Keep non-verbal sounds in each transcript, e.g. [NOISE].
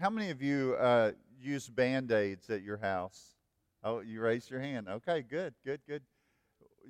how many of you uh, use band aids at your house? Oh, you raised your hand. Okay, good, good, good.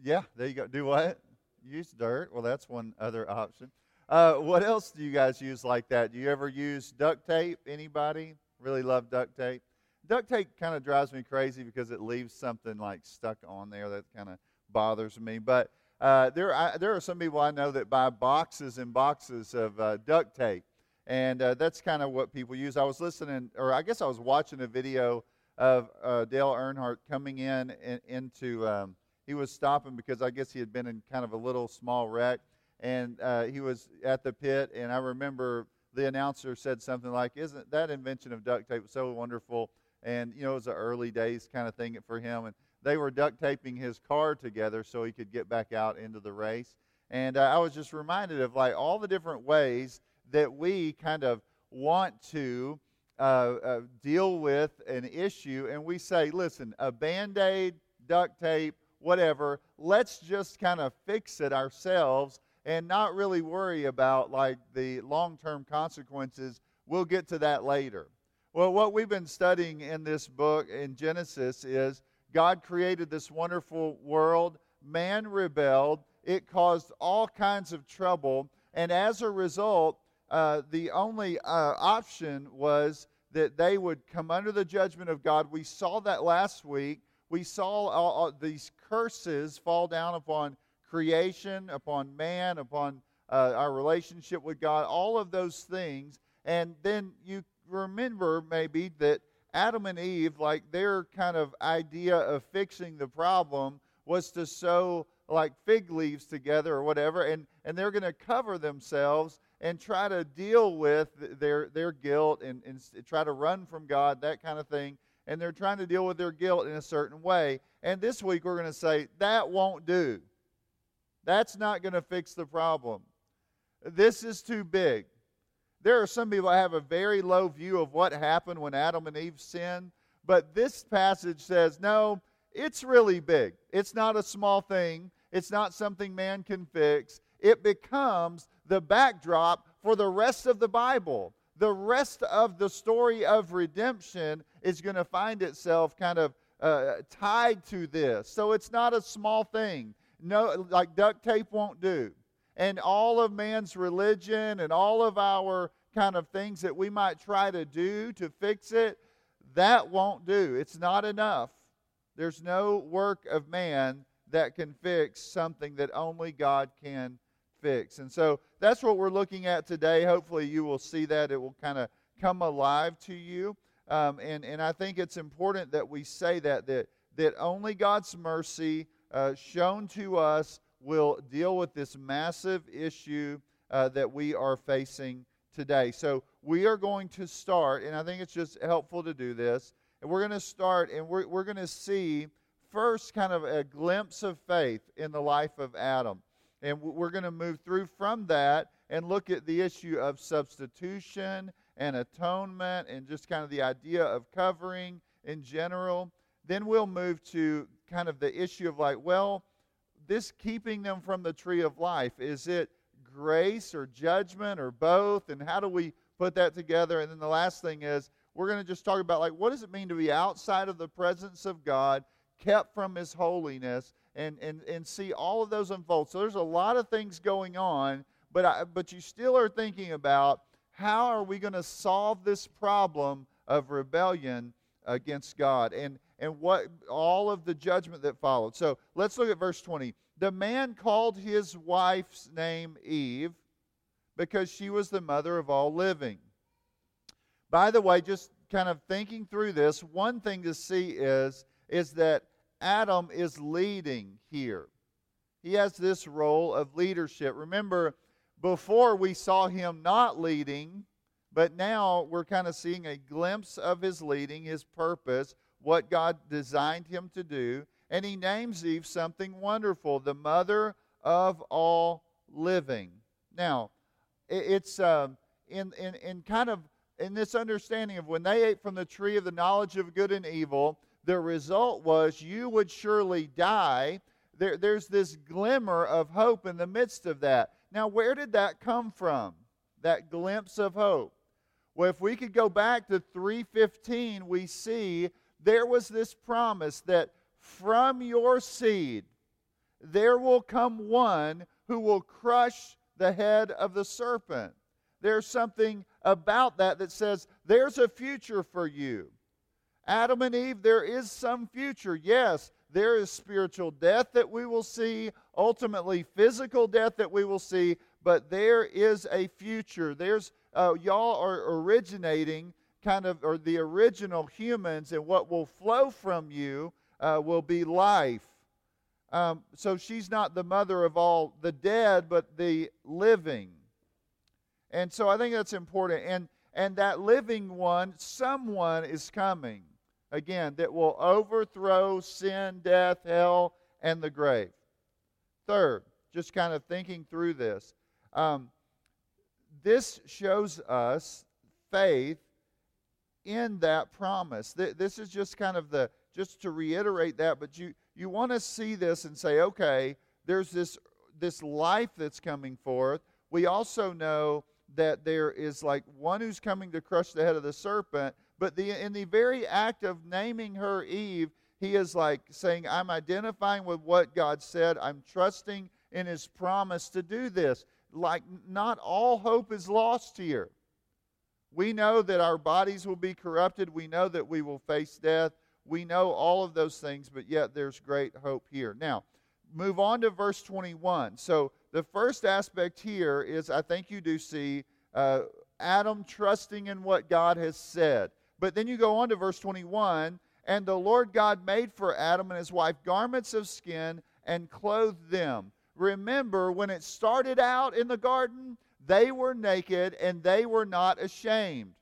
Yeah, there you go. Do what? Use dirt. Well, that's one other option. Uh, what else do you guys use like that? Do you ever use duct tape? Anybody really love duct tape? Duct tape kind of drives me crazy because it leaves something like stuck on there that kind of bothers me. But uh, there, I, there are some people I know that buy boxes and boxes of uh, duct tape, and uh, that's kind of what people use. I was listening, or I guess I was watching a video of uh, Dale Earnhardt coming in, in into. Um, he was stopping because I guess he had been in kind of a little small wreck, and uh, he was at the pit. And I remember the announcer said something like, "Isn't that invention of duct tape so wonderful?" And you know, it was the early days kind of thing for him, and they were duct taping his car together so he could get back out into the race. And uh, I was just reminded of like all the different ways that we kind of want to uh, uh, deal with an issue, and we say, listen, a band aid, duct tape, whatever, let's just kind of fix it ourselves and not really worry about like the long term consequences. We'll get to that later. Well, what we've been studying in this book in Genesis is God created this wonderful world. Man rebelled. It caused all kinds of trouble. And as a result, uh, the only uh, option was that they would come under the judgment of God. We saw that last week. We saw all, all these curses fall down upon creation, upon man, upon uh, our relationship with God, all of those things. And then you remember maybe that Adam and Eve, like their kind of idea of fixing the problem was to sew like fig leaves together or whatever, and, and they're going to cover themselves and try to deal with their, their guilt and, and try to run from God, that kind of thing. And they're trying to deal with their guilt in a certain way. And this week we're going to say, that won't do. That's not going to fix the problem. This is too big. There are some people that have a very low view of what happened when Adam and Eve sinned, but this passage says, no, it's really big. It's not a small thing, it's not something man can fix. It becomes the backdrop for the rest of the Bible. The rest of the story of redemption is going to find itself kind of uh, tied to this. So it's not a small thing. No, like duct tape won't do and all of man's religion and all of our kind of things that we might try to do to fix it, that won't do. It's not enough. There's no work of man that can fix something that only God can fix. And so that's what we're looking at today. Hopefully, you will see that. It will kind of come alive to you. Um, and, and I think it's important that we say that, that, that only God's mercy uh, shown to us will deal with this massive issue uh, that we are facing today. So we are going to start, and I think it's just helpful to do this. And we're going to start, and we're, we're going to see first kind of a glimpse of faith in the life of Adam. And we're going to move through from that and look at the issue of substitution and atonement and just kind of the idea of covering in general. Then we'll move to kind of the issue of like, well, this keeping them from the tree of life? Is it grace or judgment or both? And how do we put that together? And then the last thing is we're going to just talk about like what does it mean to be outside of the presence of God, kept from his holiness, and and and see all of those unfold. So there's a lot of things going on, but I, but you still are thinking about how are we going to solve this problem of rebellion against God? And and what all of the judgment that followed. So let's look at verse 20. The man called his wife's name Eve because she was the mother of all living. By the way, just kind of thinking through this, one thing to see is, is that Adam is leading here. He has this role of leadership. Remember, before we saw him not leading, but now we're kind of seeing a glimpse of his leading, his purpose what God designed him to do, and he names Eve something wonderful the mother of all living. Now, it's uh, in, in, in kind of in this understanding of when they ate from the tree of the knowledge of good and evil, the result was you would surely die. There, there's this glimmer of hope in the midst of that. Now, where did that come from? That glimpse of hope. Well, if we could go back to 315, we see there was this promise that from your seed there will come one who will crush the head of the serpent. There's something about that that says there's a future for you. Adam and Eve, there is some future. Yes, there is spiritual death that we will see, ultimately physical death that we will see, but there is a future. There's uh, y'all are originating kind of, or the original humans, and what will flow from you uh, will be life. Um, so she's not the mother of all the dead, but the living. And so I think that's important. And and that living one, someone is coming again that will overthrow sin, death, hell, and the grave. Third, just kind of thinking through this, um, this shows us faith in that promise. This is just kind of the just to reiterate that, but you you want to see this and say, okay, there's this this life that's coming forth. We also know that there is like one who's coming to crush the head of the serpent, but the in the very act of naming her Eve, he is like saying, I'm identifying with what God said. I'm trusting in his promise to do this like not all hope is lost here. We know that our bodies will be corrupted. We know that we will face death. We know all of those things, but yet there's great hope here. Now, move on to verse 21. So, the first aspect here is I think you do see uh, Adam trusting in what God has said. But then you go on to verse 21 and the Lord God made for Adam and his wife garments of skin and clothed them. Remember, when it started out in the garden, they were naked and they were not ashamed.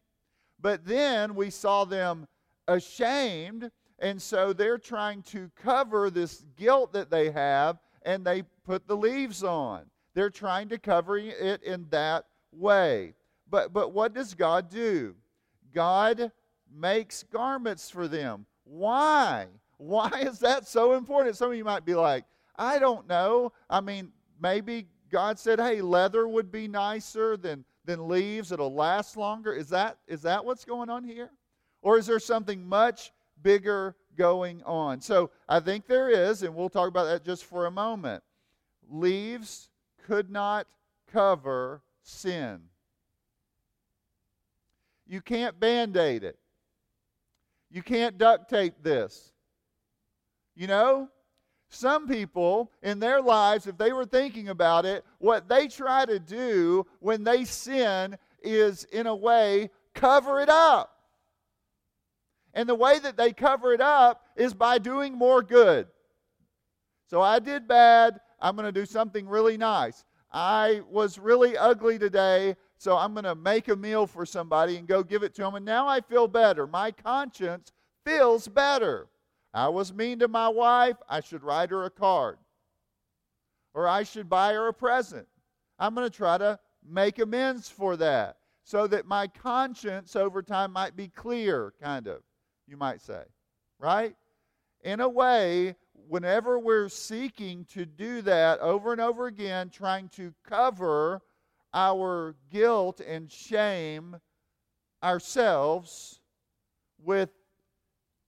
But then we saw them ashamed, and so they're trying to cover this guilt that they have, and they put the leaves on. They're trying to cover it in that way. But, but what does God do? God makes garments for them. Why? Why [LAUGHS] is that so important? Some of you might be like, I don't know. I mean, maybe God said, hey, leather would be nicer than, than leaves. It'll last longer. Is that, is that what's going on here? Or is there something much bigger going on? So I think there is, and we'll talk about that just for a moment. Leaves could not cover sin. You can't band aid it. You can't duct tape this. You know, some people in their lives, if they were thinking about it, what they try to do when they sin is, in a way, cover it up. And the way that they cover it up is by doing more good. So I did bad. I'm going to do something really nice. I was really ugly today, so I'm going to make a meal for somebody and go give it to them. And now I feel better. My conscience feels better. I was mean to my wife, I should write her a card. Or I should buy her a present. I'm going to try to make amends for that so that my conscience over time might be clear, kind of, you might say. Right? In a way, whenever we're seeking to do that over and over again, trying to cover our guilt and shame ourselves with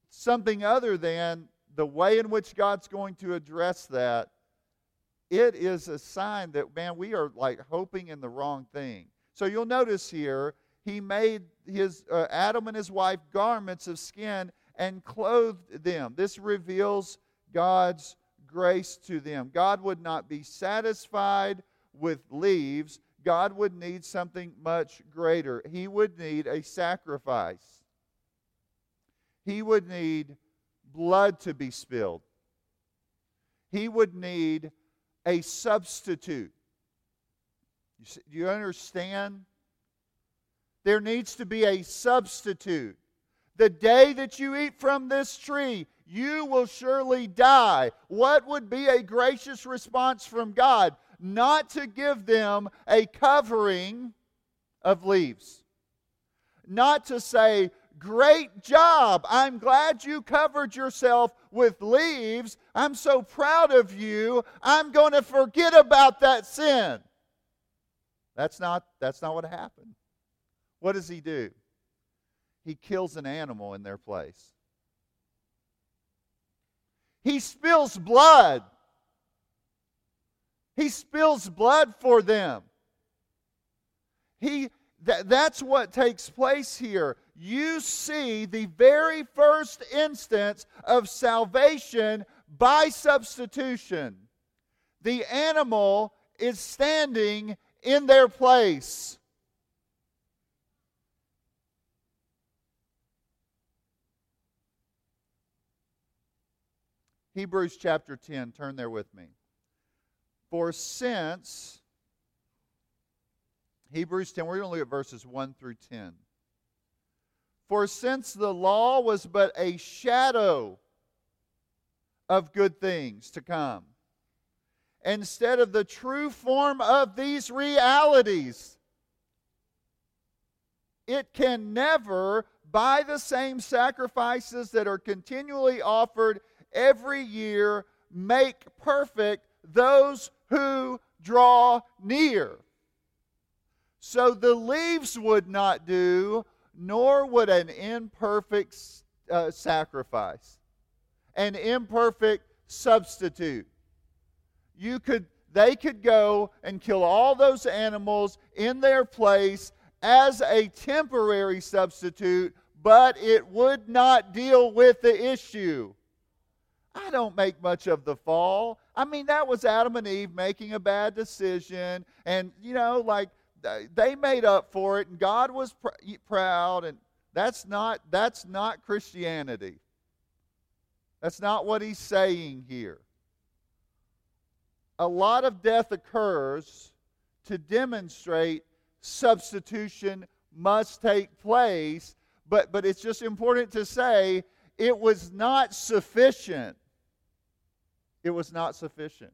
something other than the way in which God's going to address that, it is a sign that, man, we are like hoping in the wrong thing. So you'll notice here, he made his uh, Adam and his wife garments of skin and clothed them. This reveals God's grace to them. God would not be satisfied with leaves. God would need something much greater. He would need a sacrifice he would need blood to be spilled. He would need a substitute. do you understand? There needs to be a substitute. The day that you eat from this tree, you will surely die. What would be a gracious response from God? Not to give them a covering of leaves. Not to say, Great job. I'm glad you covered yourself with leaves. I'm so proud of you. I'm going to forget about that sin. That's not, that's not what happened. What does he do? he kills an animal in their place. He spills blood. He spills blood for them. He th- that's what takes place here. You see the very first instance of salvation by substitution. The animal is standing in their place. Hebrews chapter 10, turn there with me. For since, Hebrews 10, we're going to look at verses 1 through 10. For since the law was but a shadow of good things to come, instead of the true form of these realities, it can never, by the same sacrifices that are continually offered every year, make perfect those who draw near. So the leaves would not do, nor would an imperfect uh, sacrifice, an imperfect substitute. You could, they could go and kill all those animals in their place as a temporary substitute, but it would not deal with the issue. I don't make much of the fall. I mean, that was Adam and Eve making a bad decision. And, you know, like they made up for it and God was pr- proud. And that's not, that's not Christianity. That's not what he's saying here. A lot of death occurs to demonstrate substitution must take place, but, but it's just important to say it was not sufficient. It was not sufficient.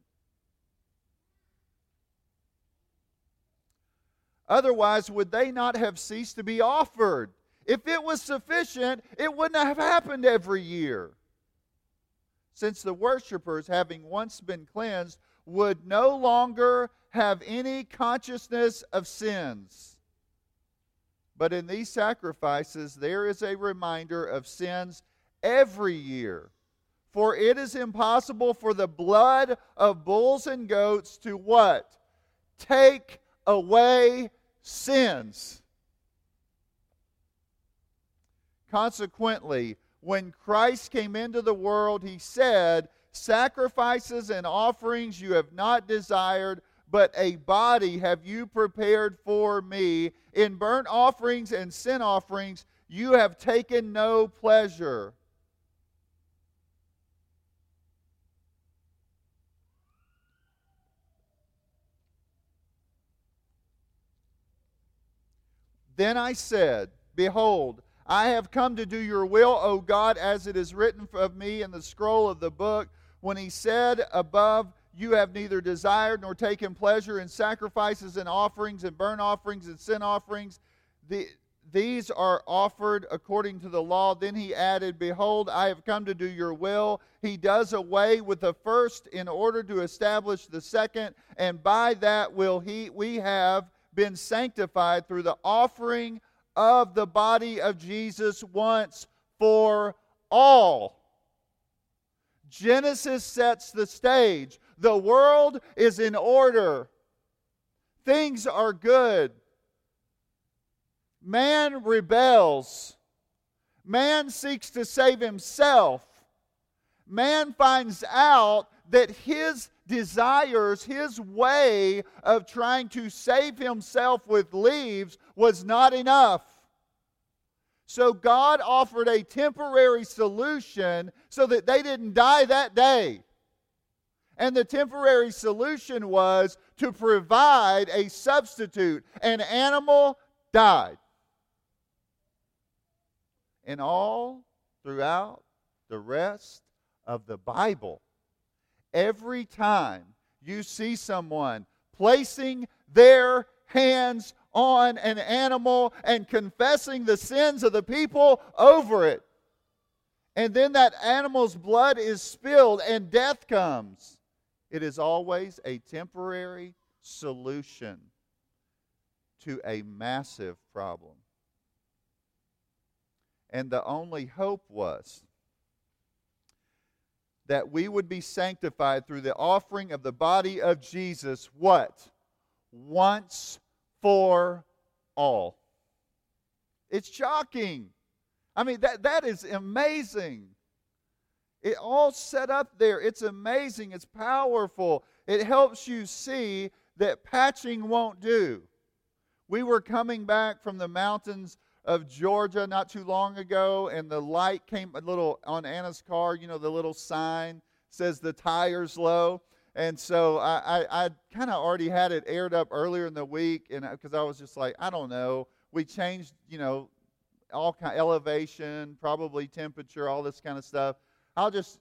Otherwise, would they not have ceased to be offered? If it was sufficient, it wouldn't have happened every year. Since the worshippers, having once been cleansed, would no longer have any consciousness of sins. But in these sacrifices, there is a reminder of sins every year. For it is impossible for the blood of bulls and goats to what? Take away sins. Consequently, when Christ came into the world, he said, Sacrifices and offerings you have not desired, but a body have you prepared for me. In burnt offerings and sin offerings you have taken no pleasure. Then I said, Behold, I have come to do your will, O God, as it is written of me in the scroll of the book. When he said above, You have neither desired nor taken pleasure in sacrifices and offerings and burnt offerings and sin offerings. The, these are offered according to the law. Then he added, Behold, I have come to do your will. He does away with the first in order to establish the second, and by that will he we have been sanctified through the offering of the body of Jesus once for all. Genesis sets the stage. The world is in order. Things are good. Man rebels. Man seeks to save himself. Man finds out that his desires, his way of trying to save himself with leaves was not enough. So God offered a temporary solution so that they didn't die that day. And the temporary solution was to provide a substitute. An animal died. And all throughout the rest of the Bible, every time you see someone placing their hands on an animal and confessing the sins of the people over it. And then that animal's blood is spilled and death comes. It is always a temporary solution to a massive problem. And the only hope was that we would be sanctified through the offering of the body of Jesus, what? Once for all. It's shocking. I mean, that, that is amazing. It all set up there. It's amazing. It's powerful. It helps you see that patching won't do. We were coming back from the mountains of Georgia not too long ago, and the light came a little on Anna's car. You know, the little sign says the tire's low. And so I, I, I kind of already had it aired up earlier in the week, and because I was just like, I don't know. We changed, you know, all kind elevation, probably temperature, all this kind of stuff. I'll just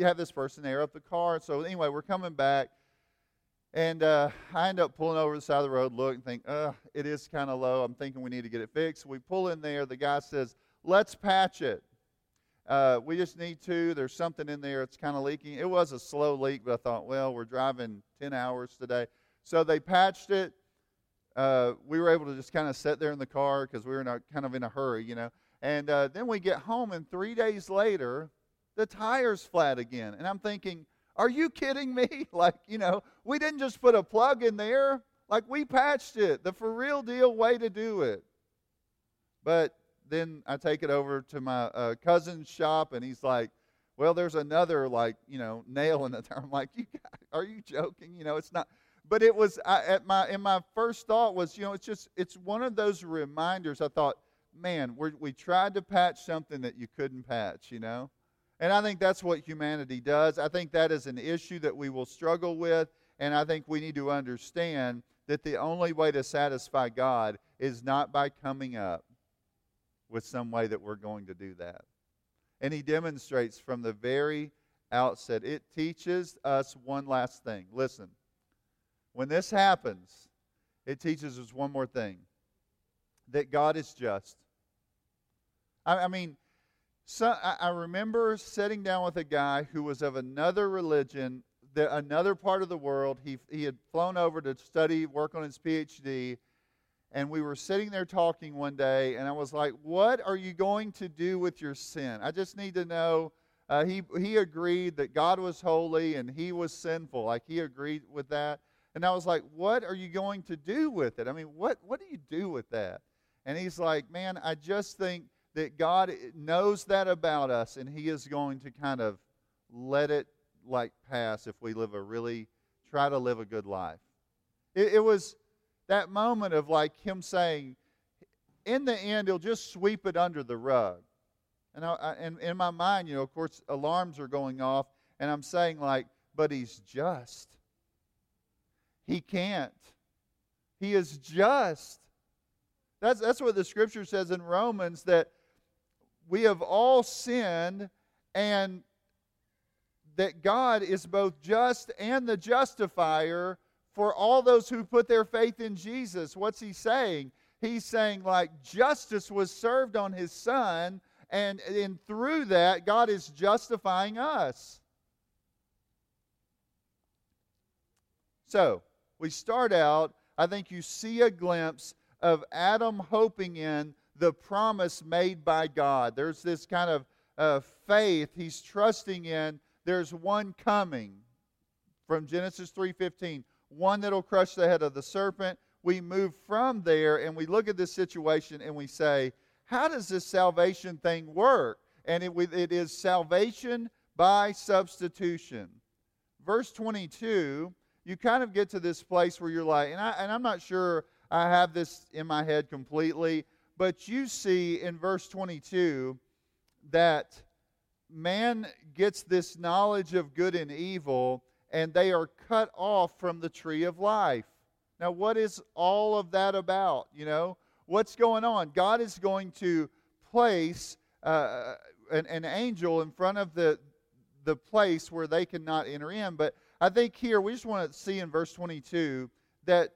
have this person air up the car. So anyway, we're coming back, and uh, I end up pulling over the side of the road, look, and think, uh, it is kind of low. I'm thinking we need to get it fixed. We pull in there. The guy says, let's patch it. Uh, we just need to. There's something in there. It's kind of leaking. It was a slow leak, but I thought, well, we're driving 10 hours today. So they patched it. Uh, we were able to just kind of sit there in the car because we were in a, kind of in a hurry, you know. And uh, then we get home, and three days later, the tire's flat again. And I'm thinking, are you kidding me? [LAUGHS] like, you know, we didn't just put a plug in there. Like, we patched it. The for real deal way to do it. But then I take it over to my uh, cousin's shop, and he's like, well, there's another, like, you know, nail in the. [LAUGHS] I'm like, you are you joking? You know, it's not. But it was, I, at my, in my first thought was, you know, it's just, it's one of those reminders. I thought, man, we we tried to patch something that you couldn't patch, you know? And I think that's what humanity does. I think that is an issue that we will struggle with. And I think we need to understand that the only way to satisfy God is not by coming up with some way that we're going to do that. And he demonstrates from the very outset. It teaches us one last thing. Listen, when this happens, it teaches us one more thing that God is just. I, I mean, so I, remember sitting down with a guy who was of another religion, the, another part of the world. He, he had flown over to study, work on his PhD, and we were sitting there talking one day, and I was like, What are you going to do with your sin? I just need to know. Uh, he, he agreed that God was holy and he was sinful. Like, he agreed with that. And I was like, What are you going to do with it? I mean, what, what do you do with that? And he's like, Man, I just think that God knows that about us and He is going to kind of let it like pass if we live a really, try to live a good life. It, it was that moment of like Him saying, in the end, He'll just sweep it under the rug. And, I, and in my mind, you know, of course, alarms are going off, and I'm saying, like, but He's just. He can't. He is just. That's, that's what the scripture says in Romans that we have all sinned and that God is both just and the justifier for all those who put their faith in Jesus. What's he saying? He's saying, like, justice was served on his son, and, and through that, God is justifying us. So, we start out, I think you see a glimpse of Adam hoping in the promise made by God. There's this kind of uh, faith he's trusting in. There's one coming from Genesis 3:15, one that'll crush the head of the serpent. We move from there and we look at this situation and we say, how does this salvation thing work? And it, it is salvation by substitution. Verse 22, you kind of get to this place where you're like, and, I, and I'm not sure I have this in my head completely, but you see in verse 22 that man gets this knowledge of good and evil, and they are cut off from the tree of life. Now, what is all of that about? You know, what's going on? God is going to place uh, an, an angel in front of the, the place where they cannot enter in. But I think here we just want to see in verse 22 that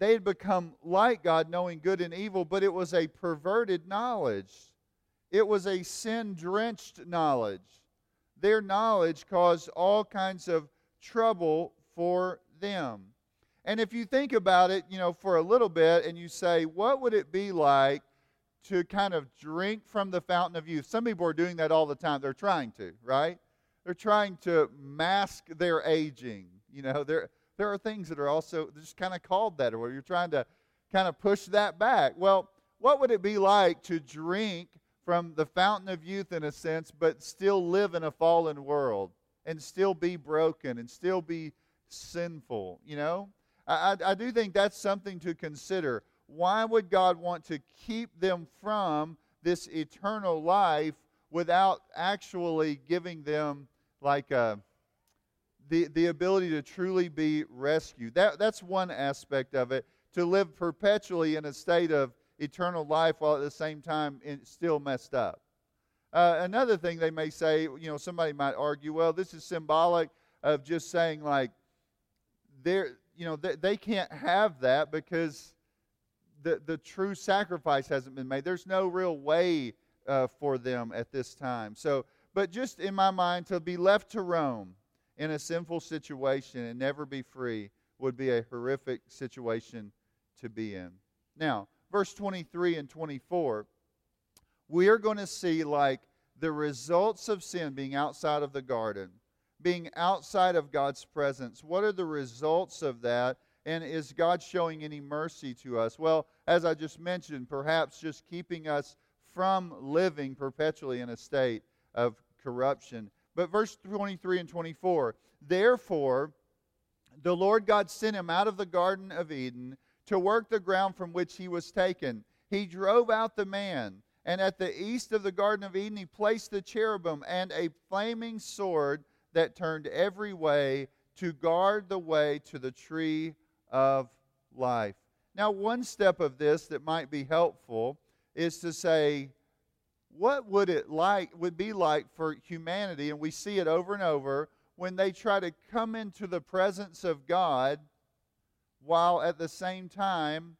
they had become like God, knowing good and evil, but it was a perverted knowledge. It was a sin drenched knowledge. Their knowledge caused all kinds of trouble for them. And if you think about it, you know, for a little bit and you say, what would it be like to kind of drink from the fountain of youth. Some people are doing that all the time. They're trying to, right? They're trying to mask their aging. You know, there there are things that are also just kind of called that, or you're trying to kind of push that back. Well, what would it be like to drink from the fountain of youth in a sense, but still live in a fallen world and still be broken and still be sinful? You know, I, I, I do think that's something to consider. Why would God want to keep them from this eternal life without actually giving them like a, the, the ability to truly be rescued? That, that's one aspect of it. To live perpetually in a state of eternal life while at the same time still messed up. Uh, another thing they may say, you know, somebody might argue, well, this is symbolic of just saying like, they're, you know, they, they can't have that because the, the true sacrifice hasn't been made. There's no real way uh, for them at this time. So, but just in my mind, to be left to roam in a sinful situation and never be free would be a horrific situation to be in. Now, verse 23 and 24, we are going to see like the results of sin being outside of the garden, being outside of God's presence. What are the results of that? And is God showing any mercy to us? Well, as I just mentioned, perhaps just keeping us from living perpetually in a state of corruption. But verse 23 and 24 Therefore, the Lord God sent him out of the Garden of Eden to work the ground from which he was taken. He drove out the man, and at the east of the Garden of Eden he placed the cherubim and a flaming sword that turned every way to guard the way to the tree of life. Now, one step of this that might be helpful is to say, what would it like would be like for humanity, and we see it over and over, when they try to come into the presence of God while at the same time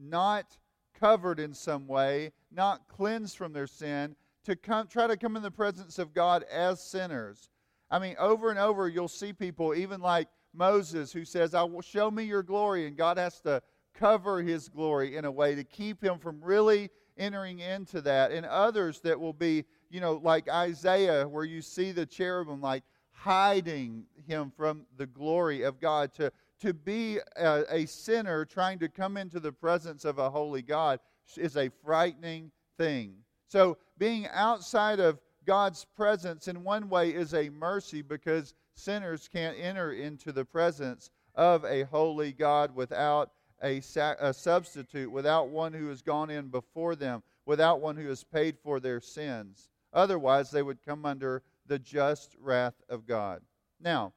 not covered in some way, not cleansed from their sin, to come, try to come in the presence of God as sinners. I mean, over and over, you'll see people, even like Moses, who says, I will show me your glory, and God has to cover his glory in a way to keep him from really entering into that. And others that will be, you know, like Isaiah, where you see the cherubim like hiding him from the glory of God to to be a, a, sinner trying to come into the presence of a holy God is a frightening thing. So, being outside of God's presence in one way is a mercy because sinners can't enter into the presence of a holy God without a, a substitute, without one who has gone in before them, without one who has paid for their sins. Otherwise, they would come under the just wrath of God. Now,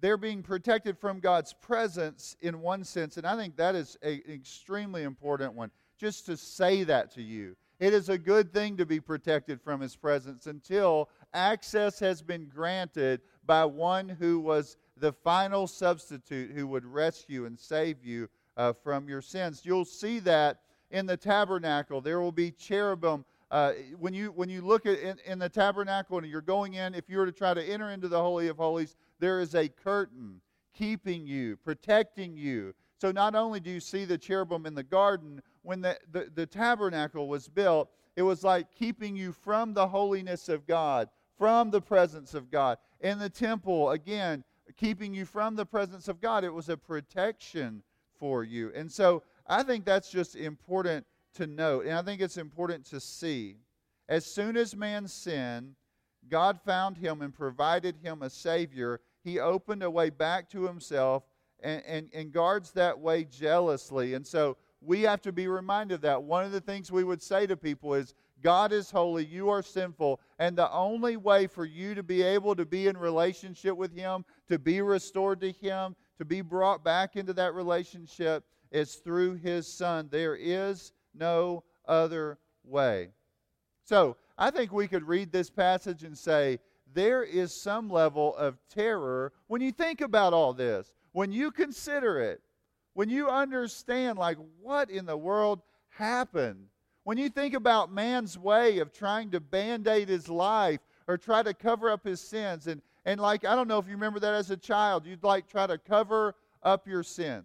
they're being protected from God's presence in one sense, and I think that is an extremely important one. Just to say that to you. It is a good thing to be protected from His presence until access has been granted by one who was the final substitute who would rescue and save you uh, from your sins. You'll see that in the tabernacle. There will be cherubim. Uh, when you when you look at in, in the tabernacle and you're going in, if you were to try to enter into the holy of holies, there is a curtain keeping you, protecting you. So not only do you see the cherubim in the garden, when the, the, the tabernacle was built, it was like keeping you from the holiness of God, from the presence of God. In the temple, again, keeping you from the presence of God. It was a protection for you. And so I think that's just important to note. And I think it's important to see. As soon as man sinned, God found him and provided him a Savior he opened a way back to himself and, and, and guards that way jealously. And so we have to be reminded that. One of the things we would say to people is, God is holy, you are sinful, and the only way for you to be able to be in relationship with Him, to be restored to Him, to be brought back into that relationship is through His Son. There is no other way. So I think we could read this passage and say, there is some level of terror when you think about all this, when you consider it, when you understand, like, what in the world happened. When you think about man's way of trying to band aid his life or try to cover up his sins, and, and like, I don't know if you remember that as a child, you'd like try to cover up your sin.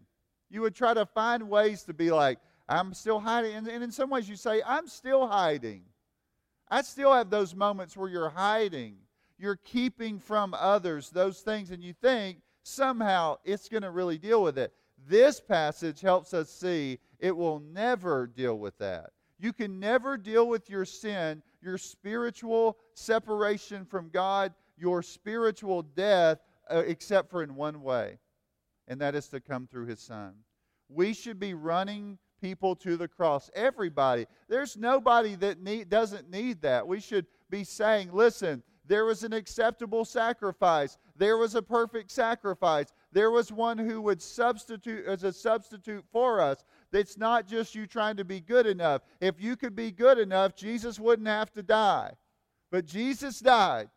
You would try to find ways to be like, I'm still hiding. And, and in some ways, you say, I'm still hiding. I still have those moments where you're hiding. You're keeping from others those things, and you think somehow it's going to really deal with it. This passage helps us see it will never deal with that. You can never deal with your sin, your spiritual separation from God, your spiritual death, uh, except for in one way, and that is to come through His Son. We should be running people to the cross. Everybody. There's nobody that need, doesn't need that. We should be saying, listen, there was an acceptable sacrifice. There was a perfect sacrifice. There was one who would substitute as a substitute for us. It's not just you trying to be good enough. If you could be good enough, Jesus wouldn't have to die. But Jesus died.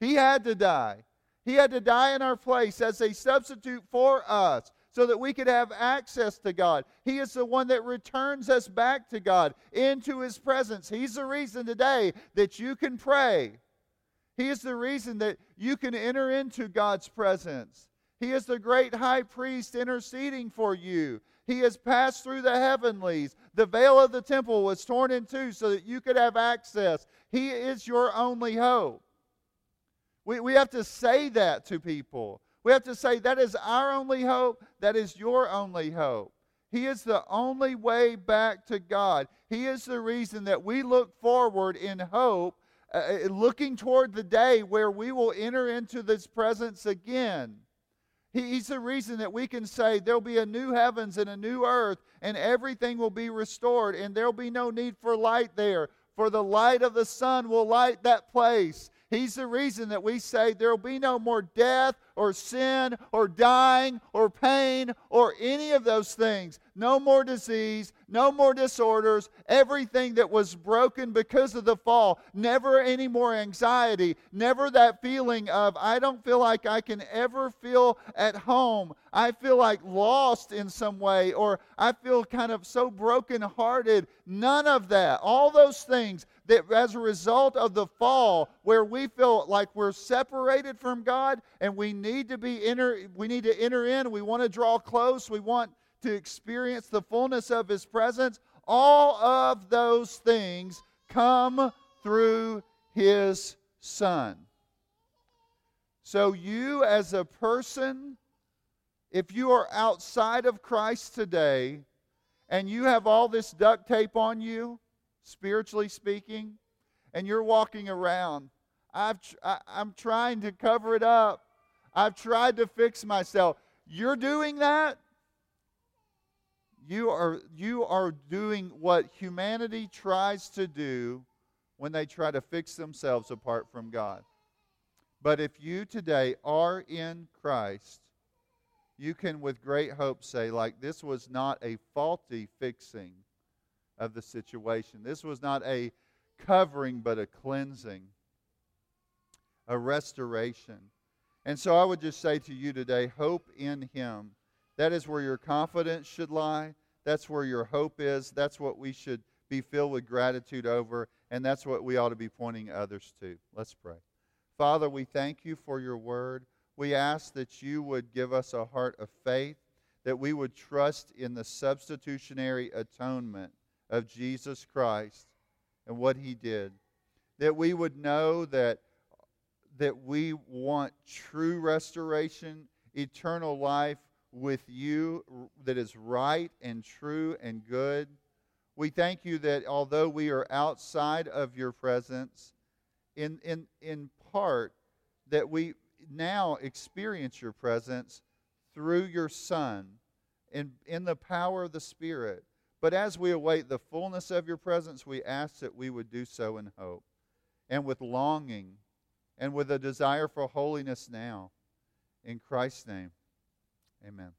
He had to die. He had to die in our place as a substitute for us so that we could have access to God. He is the one that returns us back to God into His presence. He's the reason today that you can pray. He is the reason that you can enter into God's presence. He is the great high priest interceding for you. He has passed through the heavenlies. The veil of the temple was torn in two so that you could have access. He is your only hope. We, we have to say that to people. We have to say, that is our only hope. That is your only hope. He is the only way back to God. He is the reason that we look forward in hope, uh, uh, looking toward the day where we will enter into this presence again. He's the reason that we can say there'll be a new heavens and a new earth, and everything will be restored, and there'll be no need for light there, for the light of the sun will light that place. He's the reason that we say there will be no more death or sin or dying or pain or any of those things. No more disease, no more disorders, everything that was broken because of the fall. Never any more anxiety, never that feeling of, I don't feel like I can ever feel at home. I feel like lost in some way, or I feel kind of so brokenhearted. None of that. All those things that as a result of the fall, where we feel like we're separated from God and we need to be enter, we need to enter in, we want to draw close, we want to experience the fullness of His presence, all of those things come through His Son. So, you as a person, if you are outside of Christ today and you have all this duct tape on you, spiritually speaking, and you're walking around, I've, I, I'm trying to cover it up. I've tried to fix myself. You're doing that? You are, you are doing what humanity tries to do when they try to fix themselves apart from God. But if you today are in Christ, you can with great hope say, like, this was not a faulty fixing of the situation. This was not a covering, but a cleansing, a restoration. And so I would just say to you today hope in Him. That is where your confidence should lie. That's where your hope is. That's what we should be filled with gratitude over. And that's what we ought to be pointing others to. Let's pray. Father, we thank you for your word. We ask that you would give us a heart of faith, that we would trust in the substitutionary atonement of Jesus Christ and what he did. That we would know that, that we want true restoration, eternal life with you that is right and true and good. We thank you that although we are outside of your presence, in, in, in part, that we now experience your presence through your Son and in the power of the Spirit. But as we await the fullness of your presence, we ask that we would do so in hope and with longing and with a desire for holiness now. In Christ's name, amen.